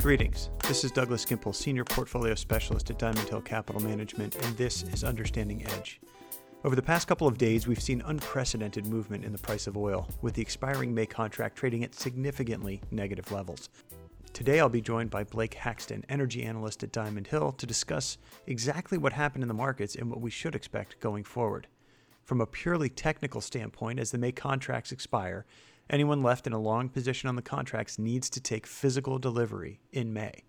Greetings. This is Douglas Gimple, Senior Portfolio Specialist at Diamond Hill Capital Management, and this is Understanding Edge. Over the past couple of days, we've seen unprecedented movement in the price of oil, with the expiring May contract trading at significantly negative levels. Today, I'll be joined by Blake Haxton, energy analyst at Diamond Hill, to discuss exactly what happened in the markets and what we should expect going forward. From a purely technical standpoint, as the May contracts expire, Anyone left in a long position on the contracts needs to take physical delivery in May.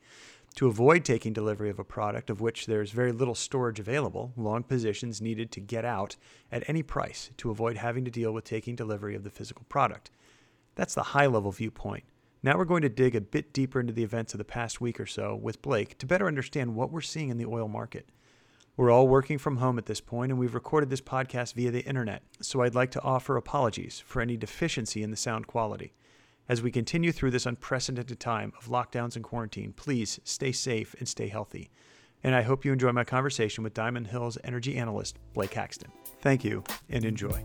To avoid taking delivery of a product of which there's very little storage available, long positions needed to get out at any price to avoid having to deal with taking delivery of the physical product. That's the high level viewpoint. Now we're going to dig a bit deeper into the events of the past week or so with Blake to better understand what we're seeing in the oil market. We're all working from home at this point, and we've recorded this podcast via the internet, so I'd like to offer apologies for any deficiency in the sound quality. As we continue through this unprecedented time of lockdowns and quarantine, please stay safe and stay healthy. And I hope you enjoy my conversation with Diamond Hill's energy analyst, Blake Haxton. Thank you and enjoy.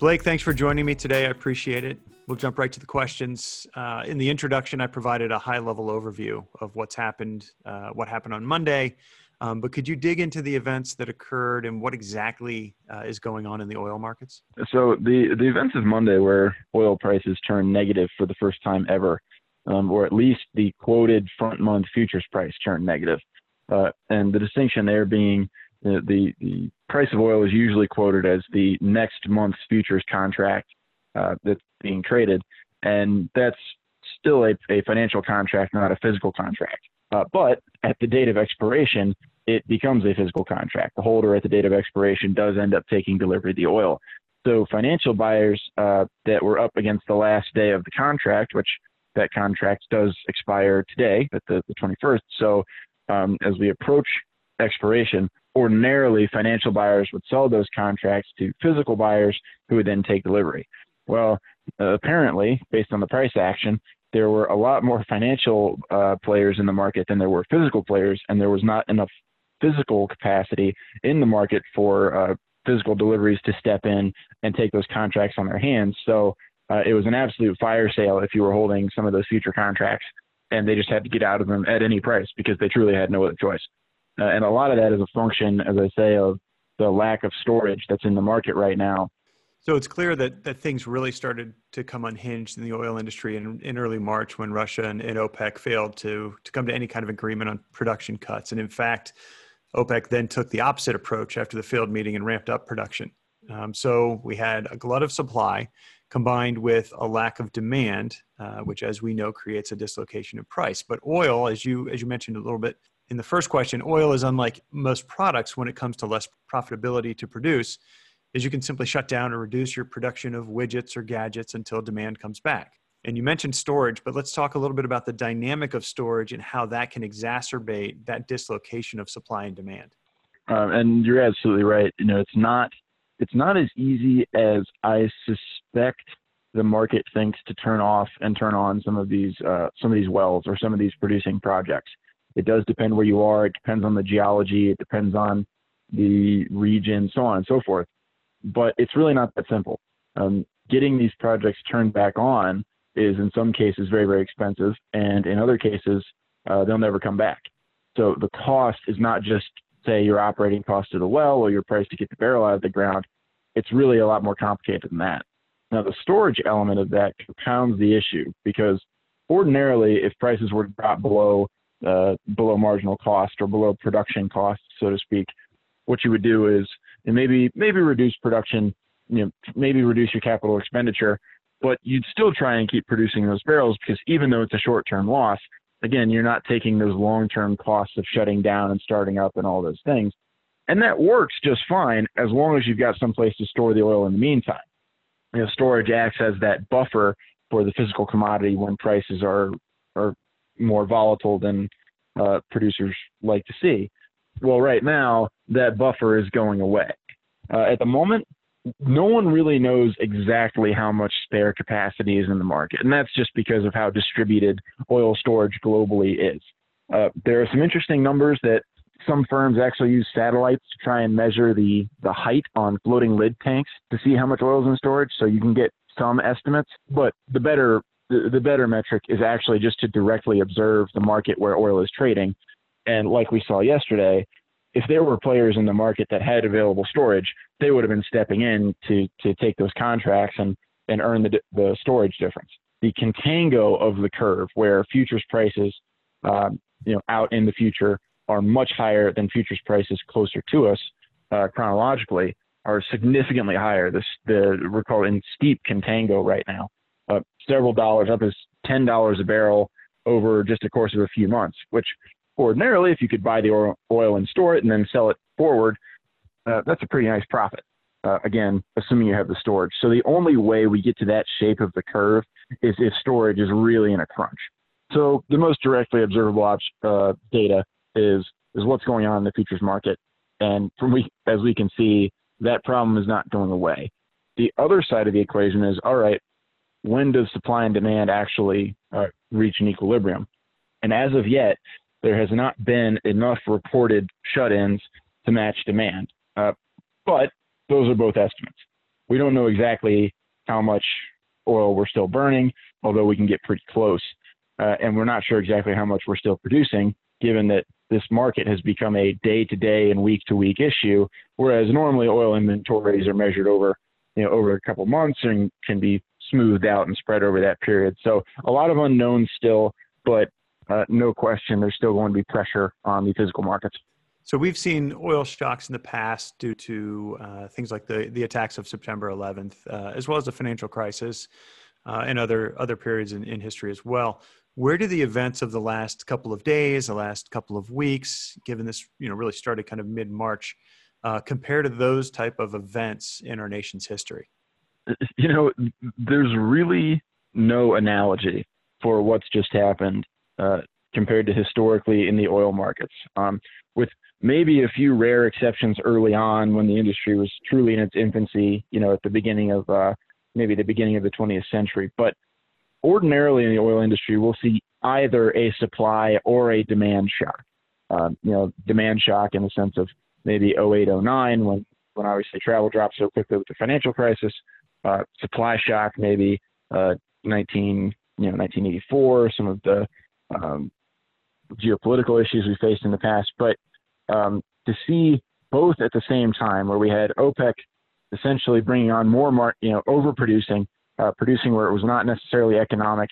Blake, thanks for joining me today. I appreciate it. We'll jump right to the questions. Uh, in the introduction, I provided a high level overview of what's happened, uh, what happened on Monday. Um, but could you dig into the events that occurred and what exactly uh, is going on in the oil markets? So the the events of Monday, where oil prices turned negative for the first time ever, um, or at least the quoted front month futures price turned negative, uh, and the distinction there being the, the the price of oil is usually quoted as the next month's futures contract uh, that's being traded, and that's still a, a financial contract, not a physical contract. Uh, but at the date of expiration, it becomes a physical contract. The holder at the date of expiration does end up taking delivery of the oil. So financial buyers uh, that were up against the last day of the contract, which that contract does expire today, at the, the 21st. So um, as we approach expiration, ordinarily financial buyers would sell those contracts to physical buyers who would then take delivery. Well, uh, apparently, based on the price action, there were a lot more financial uh, players in the market than there were physical players, and there was not enough physical capacity in the market for uh, physical deliveries to step in and take those contracts on their hands. So uh, it was an absolute fire sale if you were holding some of those future contracts, and they just had to get out of them at any price because they truly had no other choice. Uh, and a lot of that is a function, as I say, of the lack of storage that's in the market right now so it's clear that, that things really started to come unhinged in the oil industry in, in early March when Russia and, and OPEC failed to, to come to any kind of agreement on production cuts. And in fact, OPEC then took the opposite approach after the failed meeting and ramped up production. Um, so we had a glut of supply combined with a lack of demand, uh, which, as we know, creates a dislocation of price. But oil, as you as you mentioned a little bit in the first question, oil is unlike most products when it comes to less profitability to produce is you can simply shut down or reduce your production of widgets or gadgets until demand comes back. And you mentioned storage, but let's talk a little bit about the dynamic of storage and how that can exacerbate that dislocation of supply and demand. Um, and you're absolutely right. You know, it's not it's not as easy as I suspect the market thinks to turn off and turn on some of these uh, some of these wells or some of these producing projects. It does depend where you are. It depends on the geology. It depends on the region, so on and so forth but it's really not that simple. Um, getting these projects turned back on is in some cases very, very expensive, and in other cases, uh, they'll never come back. So the cost is not just, say, your operating cost of the well or your price to get the barrel out of the ground. It's really a lot more complicated than that. Now, the storage element of that compounds the issue because ordinarily, if prices were to drop below uh, below marginal cost or below production cost, so to speak, what you would do is and maybe maybe reduce production, you know, maybe reduce your capital expenditure, but you'd still try and keep producing those barrels because even though it's a short-term loss, again, you're not taking those long-term costs of shutting down and starting up and all those things. And that works just fine as long as you've got some place to store the oil in the meantime. You know, storage acts as that buffer for the physical commodity when prices are are more volatile than uh, producers like to see. Well, right now, that buffer is going away. Uh, at the moment, no one really knows exactly how much spare capacity is in the market, and that's just because of how distributed oil storage globally is. Uh, there are some interesting numbers that some firms actually use satellites to try and measure the, the height on floating lid tanks to see how much oil is in storage. So you can get some estimates, but the better the, the better metric is actually just to directly observe the market where oil is trading. And like we saw yesterday, if there were players in the market that had available storage, they would have been stepping in to to take those contracts and and earn the the storage difference. The contango of the curve, where futures prices, um, you know, out in the future are much higher than futures prices closer to us uh, chronologically, are significantly higher. This the we're calling steep contango right now, uh, several dollars up as ten dollars a barrel over just a course of a few months, which ordinarily, if you could buy the oil and store it and then sell it forward, uh, that's a pretty nice profit. Uh, again, assuming you have the storage. So the only way we get to that shape of the curve is if storage is really in a crunch. So the most directly observable uh, data is is what's going on in the futures market, and from we as we can see, that problem is not going away. The other side of the equation is all right. When does supply and demand actually uh, reach an equilibrium? And as of yet, there has not been enough reported shut-ins to match demand. Uh, but those are both estimates. We don't know exactly how much oil we're still burning, although we can get pretty close. Uh, and we're not sure exactly how much we're still producing, given that this market has become a day-to-day and week-to-week issue, whereas normally oil inventories are measured over, you know, over a couple months and can be smoothed out and spread over that period. So a lot of unknowns still, but uh, no question, there's still going to be pressure on the physical markets. So we've seen oil shocks in the past due to uh, things like the the attacks of September 11th, uh, as well as the financial crisis uh, and other other periods in, in history as well. Where do the events of the last couple of days, the last couple of weeks, given this you know really started kind of mid March, uh, compare to those type of events in our nation's history? You know, there's really no analogy for what's just happened uh, compared to historically in the oil markets. Um, with maybe a few rare exceptions early on when the industry was truly in its infancy, you know, at the beginning of uh, maybe the beginning of the 20th century. But ordinarily in the oil industry, we'll see either a supply or a demand shock. Um, you know, demand shock in the sense of maybe 08, 09 when, when obviously travel dropped so quickly with the financial crisis. Uh, supply shock maybe uh, 19, you know, 1984, some of the um, geopolitical issues we faced in the past, but um, to see both at the same time, where we had OPEC essentially bringing on more, mar- you know, overproducing, uh, producing where it was not necessarily economic,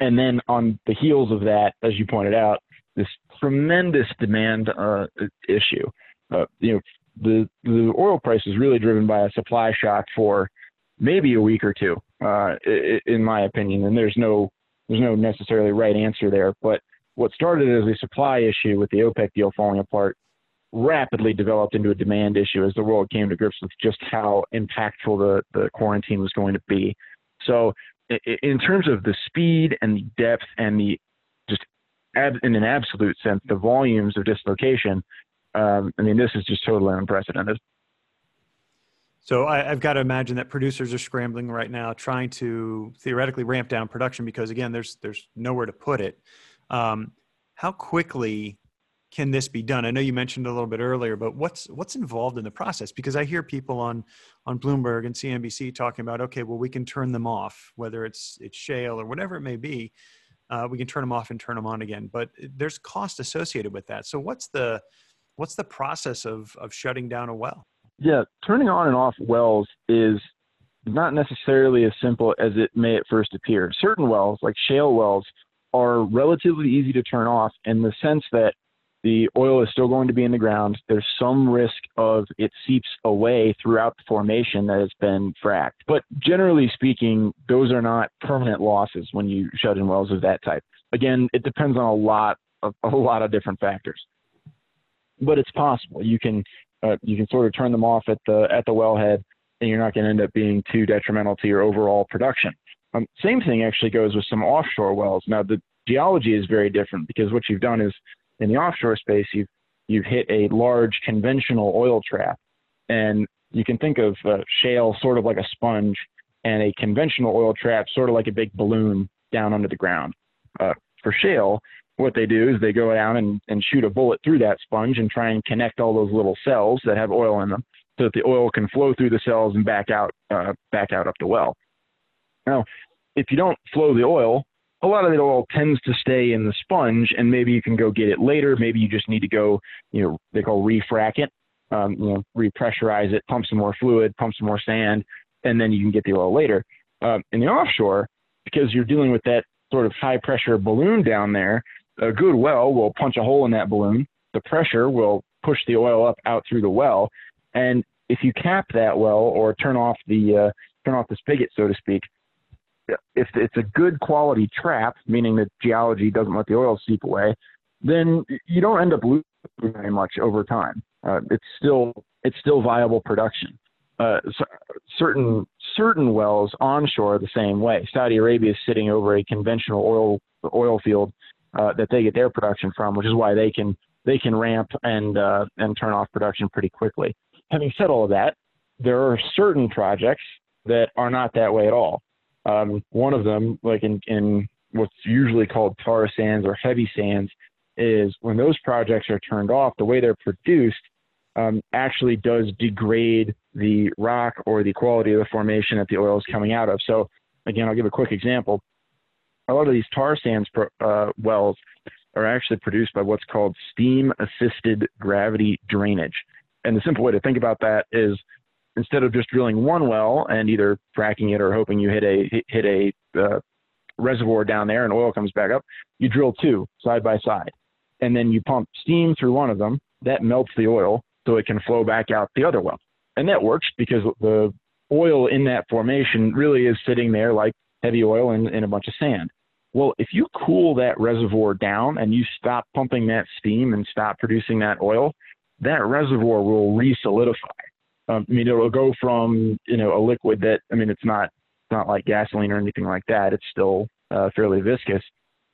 and then on the heels of that, as you pointed out, this tremendous demand uh, issue. Uh, you know, the the oil price is really driven by a supply shock for maybe a week or two, uh, in my opinion, and there's no there's no necessarily right answer there. But what started as a supply issue with the OPEC deal falling apart rapidly developed into a demand issue as the world came to grips with just how impactful the, the quarantine was going to be. So, in terms of the speed and the depth and the just in an absolute sense, the volumes of dislocation, um, I mean, this is just totally unprecedented. So I, have got to imagine that producers are scrambling right now, trying to theoretically ramp down production because again, there's there's nowhere to put it. Um, how quickly can this be done? I know you mentioned a little bit earlier, but what's what's involved in the process? Because I hear people on on Bloomberg and CNBC talking about, okay, well, we can turn them off, whether it's it's shale or whatever it may be. Uh, we can turn them off and turn them on again, but there's cost associated with that. So what's the what's the process of of shutting down a well? Yeah, turning on and off wells is not necessarily as simple as it may at first appear. Certain wells, like shale wells, are relatively easy to turn off in the sense that the oil is still going to be in the ground. There's some risk of it seeps away throughout the formation that has been fracked. But generally speaking, those are not permanent losses when you shut in wells of that type. Again, it depends on a lot of a lot of different factors. But it's possible. You can uh, you can sort of turn them off at the at the wellhead, and you're not going to end up being too detrimental to your overall production. Um, same thing actually goes with some offshore wells. Now the geology is very different because what you've done is in the offshore space you've you've hit a large conventional oil trap, and you can think of uh, shale sort of like a sponge, and a conventional oil trap sort of like a big balloon down under the ground. Uh, for shale, what they do is they go down and, and shoot a bullet through that sponge and try and connect all those little cells that have oil in them so that the oil can flow through the cells and back out uh, back out up the well. Now, if you don't flow the oil, a lot of the oil tends to stay in the sponge, and maybe you can go get it later. Maybe you just need to go, you know, they call refrac it, um, you know, repressurize it, pump some more fluid, pump some more sand, and then you can get the oil later. Um, in the offshore, because you're dealing with that sort of high pressure balloon down there, a good well will punch a hole in that balloon. The pressure will push the oil up out through the well, and if you cap that well or turn off the uh, turn off the spigot, so to speak, if it's a good quality trap, meaning that geology doesn't let the oil seep away, then you don't end up losing very much over time. Uh, it's still it's still viable production. Uh, so certain certain wells onshore are the same way. Saudi Arabia is sitting over a conventional oil oil field uh, that they get their production from, which is why they can they can ramp and uh, and turn off production pretty quickly. Having said all of that, there are certain projects that are not that way at all. Um, one of them, like in, in what's usually called tar sands or heavy sands, is when those projects are turned off, the way they're produced um, actually does degrade the rock or the quality of the formation that the oil is coming out of. So, again, I'll give a quick example. A lot of these tar sands pro, uh, wells are actually produced by what's called steam assisted gravity drainage. And the simple way to think about that is instead of just drilling one well and either fracking it or hoping you hit a hit a uh, reservoir down there and oil comes back up, you drill two side by side, and then you pump steam through one of them. That melts the oil so it can flow back out the other well, and that works because the oil in that formation really is sitting there like heavy oil in, in a bunch of sand. Well, if you cool that reservoir down and you stop pumping that steam and stop producing that oil, that reservoir will re-solidify um, I mean, it'll go from you know a liquid that I mean, it's not it's not like gasoline or anything like that. It's still uh, fairly viscous,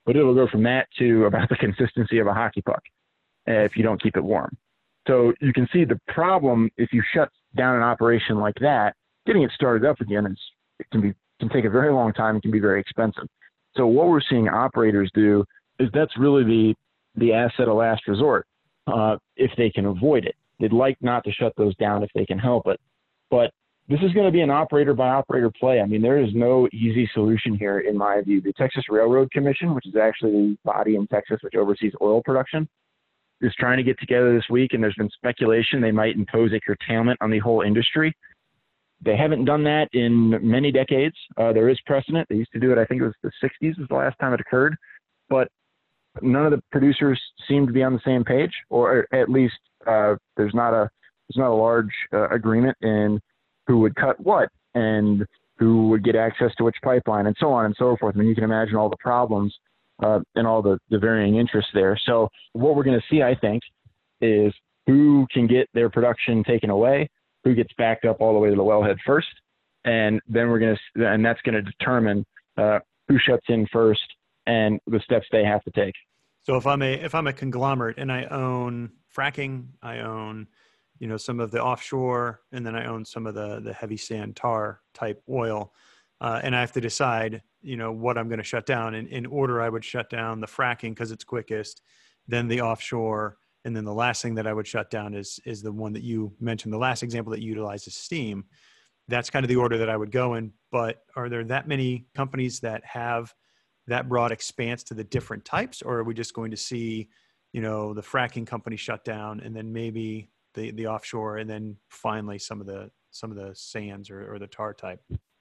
but it'll go from that to about the consistency of a hockey puck uh, if you don't keep it warm. So you can see the problem if you shut down an operation like that. Getting it started up again is it can be can take a very long time. It can be very expensive. So what we're seeing operators do is that's really the the asset of last resort uh, if they can avoid it. They'd like not to shut those down if they can help it. But this is going to be an operator by operator play. I mean, there is no easy solution here, in my view. The Texas Railroad Commission, which is actually the body in Texas which oversees oil production, is trying to get together this week, and there's been speculation they might impose a curtailment on the whole industry. They haven't done that in many decades. Uh, there is precedent. They used to do it, I think it was the 60s was the last time it occurred. But none of the producers seem to be on the same page, or at least uh, there's not a there's not a large uh, agreement in who would cut what and who would get access to which pipeline and so on and so forth. I mean, you can imagine all the problems uh, and all the, the varying interests there. So what we're going to see, I think, is who can get their production taken away, who gets backed up all the way to the wellhead first, and then we're to, and that's to determine uh, who shuts in first and the steps they have to take. So if I'm a if I'm a conglomerate and I own fracking, I own you know some of the offshore, and then I own some of the the heavy sand tar type oil, uh, and I have to decide you know what I'm going to shut down. And in order, I would shut down the fracking because it's quickest, then the offshore, and then the last thing that I would shut down is is the one that you mentioned. The last example that utilizes steam. That's kind of the order that I would go in. But are there that many companies that have that broad expanse to the different types, or are we just going to see, you know, the fracking company shut down and then maybe the the offshore, and then finally some of the some of the sands or, or the tar type?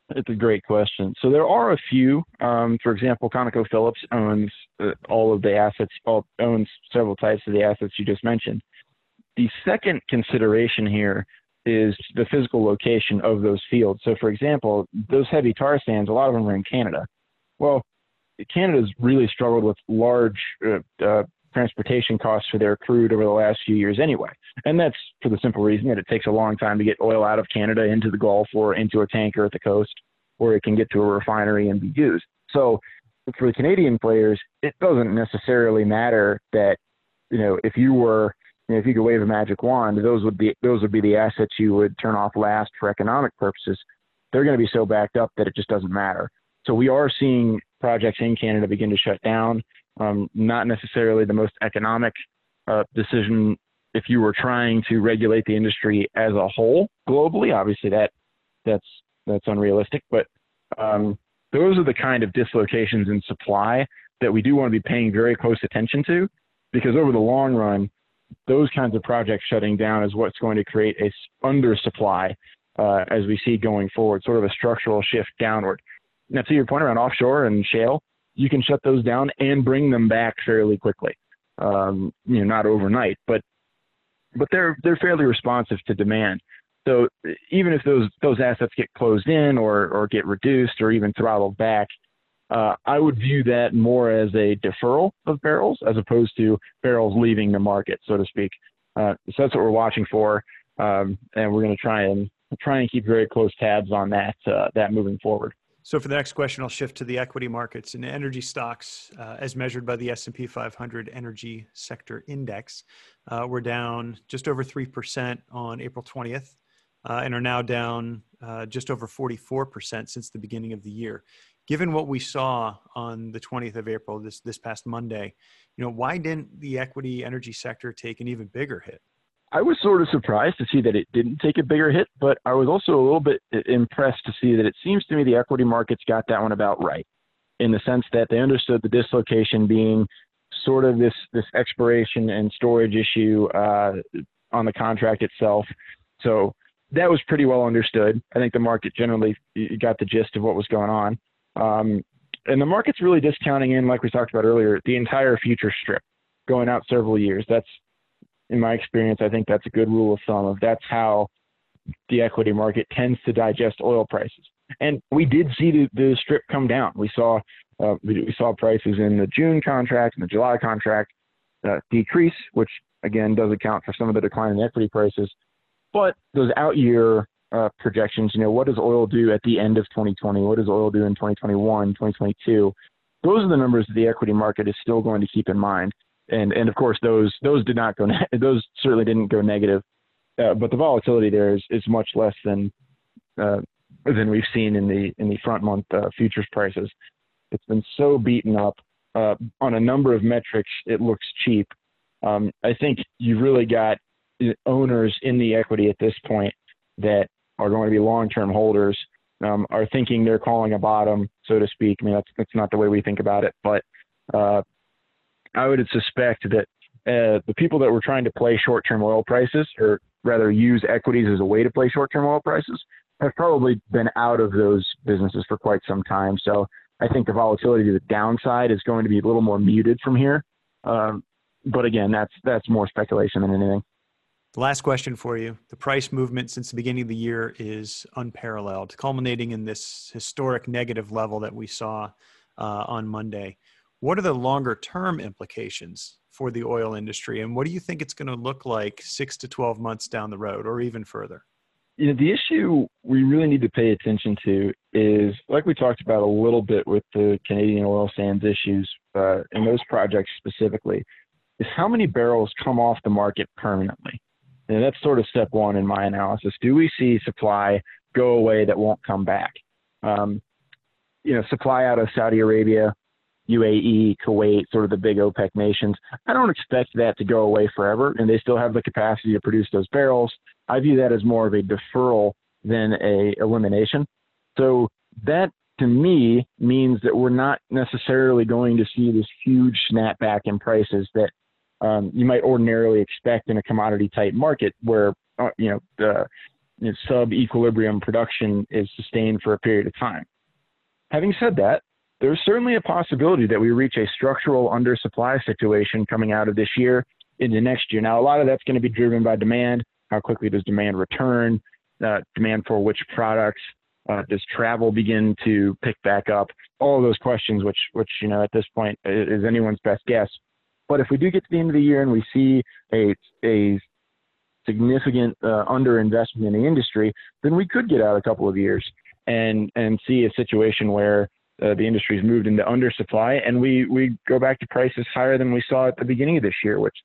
It's a great question. So there are a few. Um, for example, ConocoPhillips owns uh, all of the assets, all, owns several types of the assets you just mentioned. The second consideration here is the physical location of those fields. So, for example, those heavy tar sands, a lot of them are in Canada. Well, Canada's really struggled with large uh, uh, transportation costs for their crude over the last few years anyway. And that's for the simple reason that it takes a long time to get oil out of Canada into the Gulf or into a tanker at the coast where it can get to a refinery and be used. So for the Canadian players, it doesn't necessarily matter that, you know, if you were, you know, if you could wave a magic wand, those would be those would be the assets you would turn off last for economic purposes. They're going to be so backed up that it just doesn't matter. So we are seeing projects in Canada begin to shut down. Um, not necessarily the most economic uh, decision if you were trying to regulate the industry as a whole globally. Obviously, that that's that's unrealistic, but um, those are the kind of dislocations in supply that we do want to be paying very close attention to, because over the long run, those kinds of projects shutting down is what's going to create a undersupply uh, as we see going forward, sort of a structural shift downward. Now, to your point around offshore and shale, you can shut those down and bring them back fairly quickly. Um, you know, not overnight, but but they're they're fairly responsive to demand. So even if those those assets get closed in or or get reduced or even throttled back, uh, I would view that more as a deferral of barrels as opposed to barrels leaving the market, so to speak. Uh, so that's what we're watching for, um, and we're going to try and try and keep very close tabs on that uh, that moving forward. So for the next question, I'll shift to the equity markets and energy stocks, uh, as measured by the S&P 500 Energy Sector Index. Uh, we're down just over three percent on April 20th, uh, and are now down uh, just over 44 percent since the beginning of the year. Given what we saw on the 20th of April, this this past Monday, you know, why didn't the equity energy sector take an even bigger hit? I was sort of surprised to see that it didn't take a bigger hit, but I was also a little bit impressed to see that it seems to me the equity markets got that one about right, in the sense that they understood the dislocation being sort of this this expiration and storage issue uh, on the contract itself. So that was pretty well understood. I think the market generally got the gist of what was going on, um, and the market's really discounting in, like we talked about earlier, the entire future strip going out several years. That's in my experience, I think that's a good rule of thumb of that's how the equity market tends to digest oil prices. And we did see the, the strip come down. We saw uh, we, saw prices in the June contract and the July contract uh, decrease, which again does account for some of the decline in equity prices. But those out year uh, projections, you know, what does oil do at the end of 2020? What does oil do in 2021, 2022? Those are the numbers that the equity market is still going to keep in mind and and of course those those did not go ne- those certainly didn't go negative, uh, but the volatility there is, is much less than uh, than we've seen in the in the front month uh, futures prices. It's been so beaten up uh, on a number of metrics. It looks cheap. Um, I think you've really got owners in the equity at this point that are going to be long-term holders um, are thinking they're calling a bottom, so to speak. I mean, that's that's not the way we think about it, but uh, I would suspect that uh, the people that were trying to play short-term oil prices, or rather use equities as a way to play short-term oil prices, have probably been out of those businesses for quite some time. So I think the volatility to the downside is going to be a little more muted from here. Um, but again, that's that's more speculation than anything. Last question for you: The price movement since the beginning of the year is unparalleled, culminating in this historic negative level that we saw uh, on Monday. What are the longer term implications for the oil industry? And what do you think it's going to look like six to 12 months down the road or even further? You know, the issue we really need to pay attention to is, like we talked about a little bit with the Canadian oil sands issues uh, and those projects specifically, is how many barrels come off the market permanently. And that's sort of step one in my analysis. Do we see supply go away that won't come back? Um, you know, supply out of Saudi Arabia UAE, Kuwait, sort of the big OPEC nations. I don't expect that to go away forever, and they still have the capacity to produce those barrels. I view that as more of a deferral than a elimination. So that to me means that we're not necessarily going to see this huge snapback in prices that um, you might ordinarily expect in a commodity type market where uh, you know the you know, sub equilibrium production is sustained for a period of time. Having said that, there's certainly a possibility that we reach a structural undersupply situation coming out of this year into next year. Now, a lot of that's going to be driven by demand. How quickly does demand return? Uh, demand for which products? Uh, does travel begin to pick back up? All of those questions, which, which you know, at this point is anyone's best guess. But if we do get to the end of the year and we see a a significant uh, underinvestment in the industry, then we could get out a couple of years and and see a situation where uh, the industry's moved into undersupply, and we we go back to prices higher than we saw at the beginning of this year, which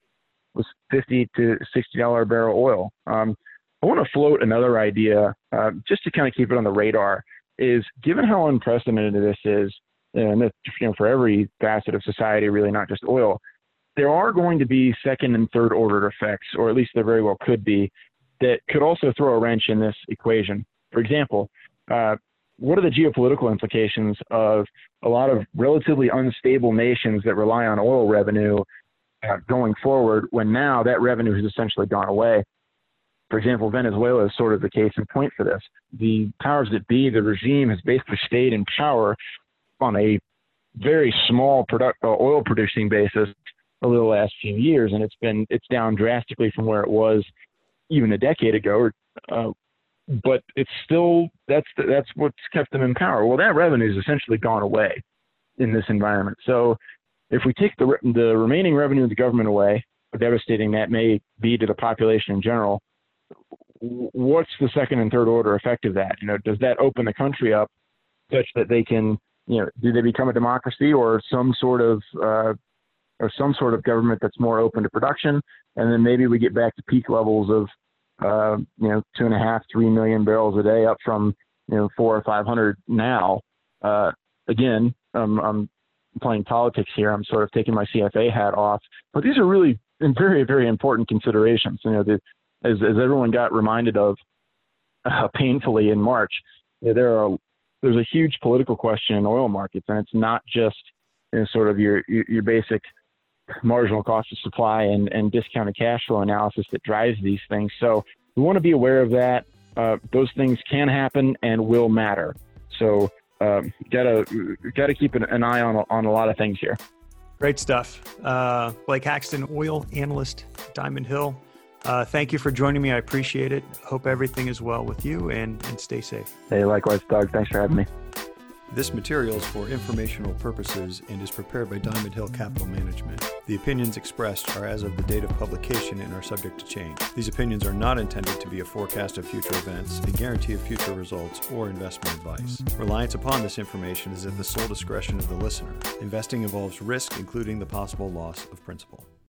was 50 to 60 dollar barrel oil. Um, I want to float another idea, uh, just to kind of keep it on the radar. Is given how unprecedented this is, and you know, for every facet of society, really not just oil, there are going to be second and third order effects, or at least there very well could be, that could also throw a wrench in this equation. For example, uh, what are the geopolitical implications of a lot of relatively unstable nations that rely on oil revenue uh, going forward when now that revenue has essentially gone away? For example, Venezuela is sort of the case in point for this. The powers that be, the regime has basically stayed in power on a very small product, uh, oil producing basis over the last few years, and it's been it's down drastically from where it was even a decade ago. Uh, but it's still that's that's what's kept them in power. Well, that revenue has essentially gone away in this environment. So if we take the the remaining revenue of the government away, devastating that may be to the population in general, what's the second and third order effect of that? You know, does that open the country up such that they can, you know, do they become a democracy or some sort of uh, or some sort of government that's more open to production, and then maybe we get back to peak levels of, uh, you know, two and a half, three million barrels a day, up from you know four or five hundred now. Uh, again, I'm playing politics here. I'm sort of taking my CFA hat off, but these are really very, very important considerations. You know, the, as as everyone got reminded of uh, painfully in March, there are there's a huge political question in oil markets, and it's not just you know, sort of your, your basic marginal cost of supply and, and discounted cash flow analysis that drives these things. So we want to be aware of that. Uh, those things can happen and will matter. So um, gotta gotta keep an, an, eye on on a lot of things here. Great stuff, uh, Blake Haxton, oil analyst, Diamond Hill. Uh, thank you for joining me. I appreciate it. Hope everything is well with you and, and stay safe. Hey, likewise, Doug. Thanks for having me. This material is for informational purposes and is prepared by Diamond Hill Capital Management. The opinions expressed are as of the date of publication and are subject to change. These opinions are not intended to be a forecast of future events, a guarantee of future results, or investment advice. Reliance upon this information is at the sole discretion of the listener. Investing involves risk, including the possible loss of principal.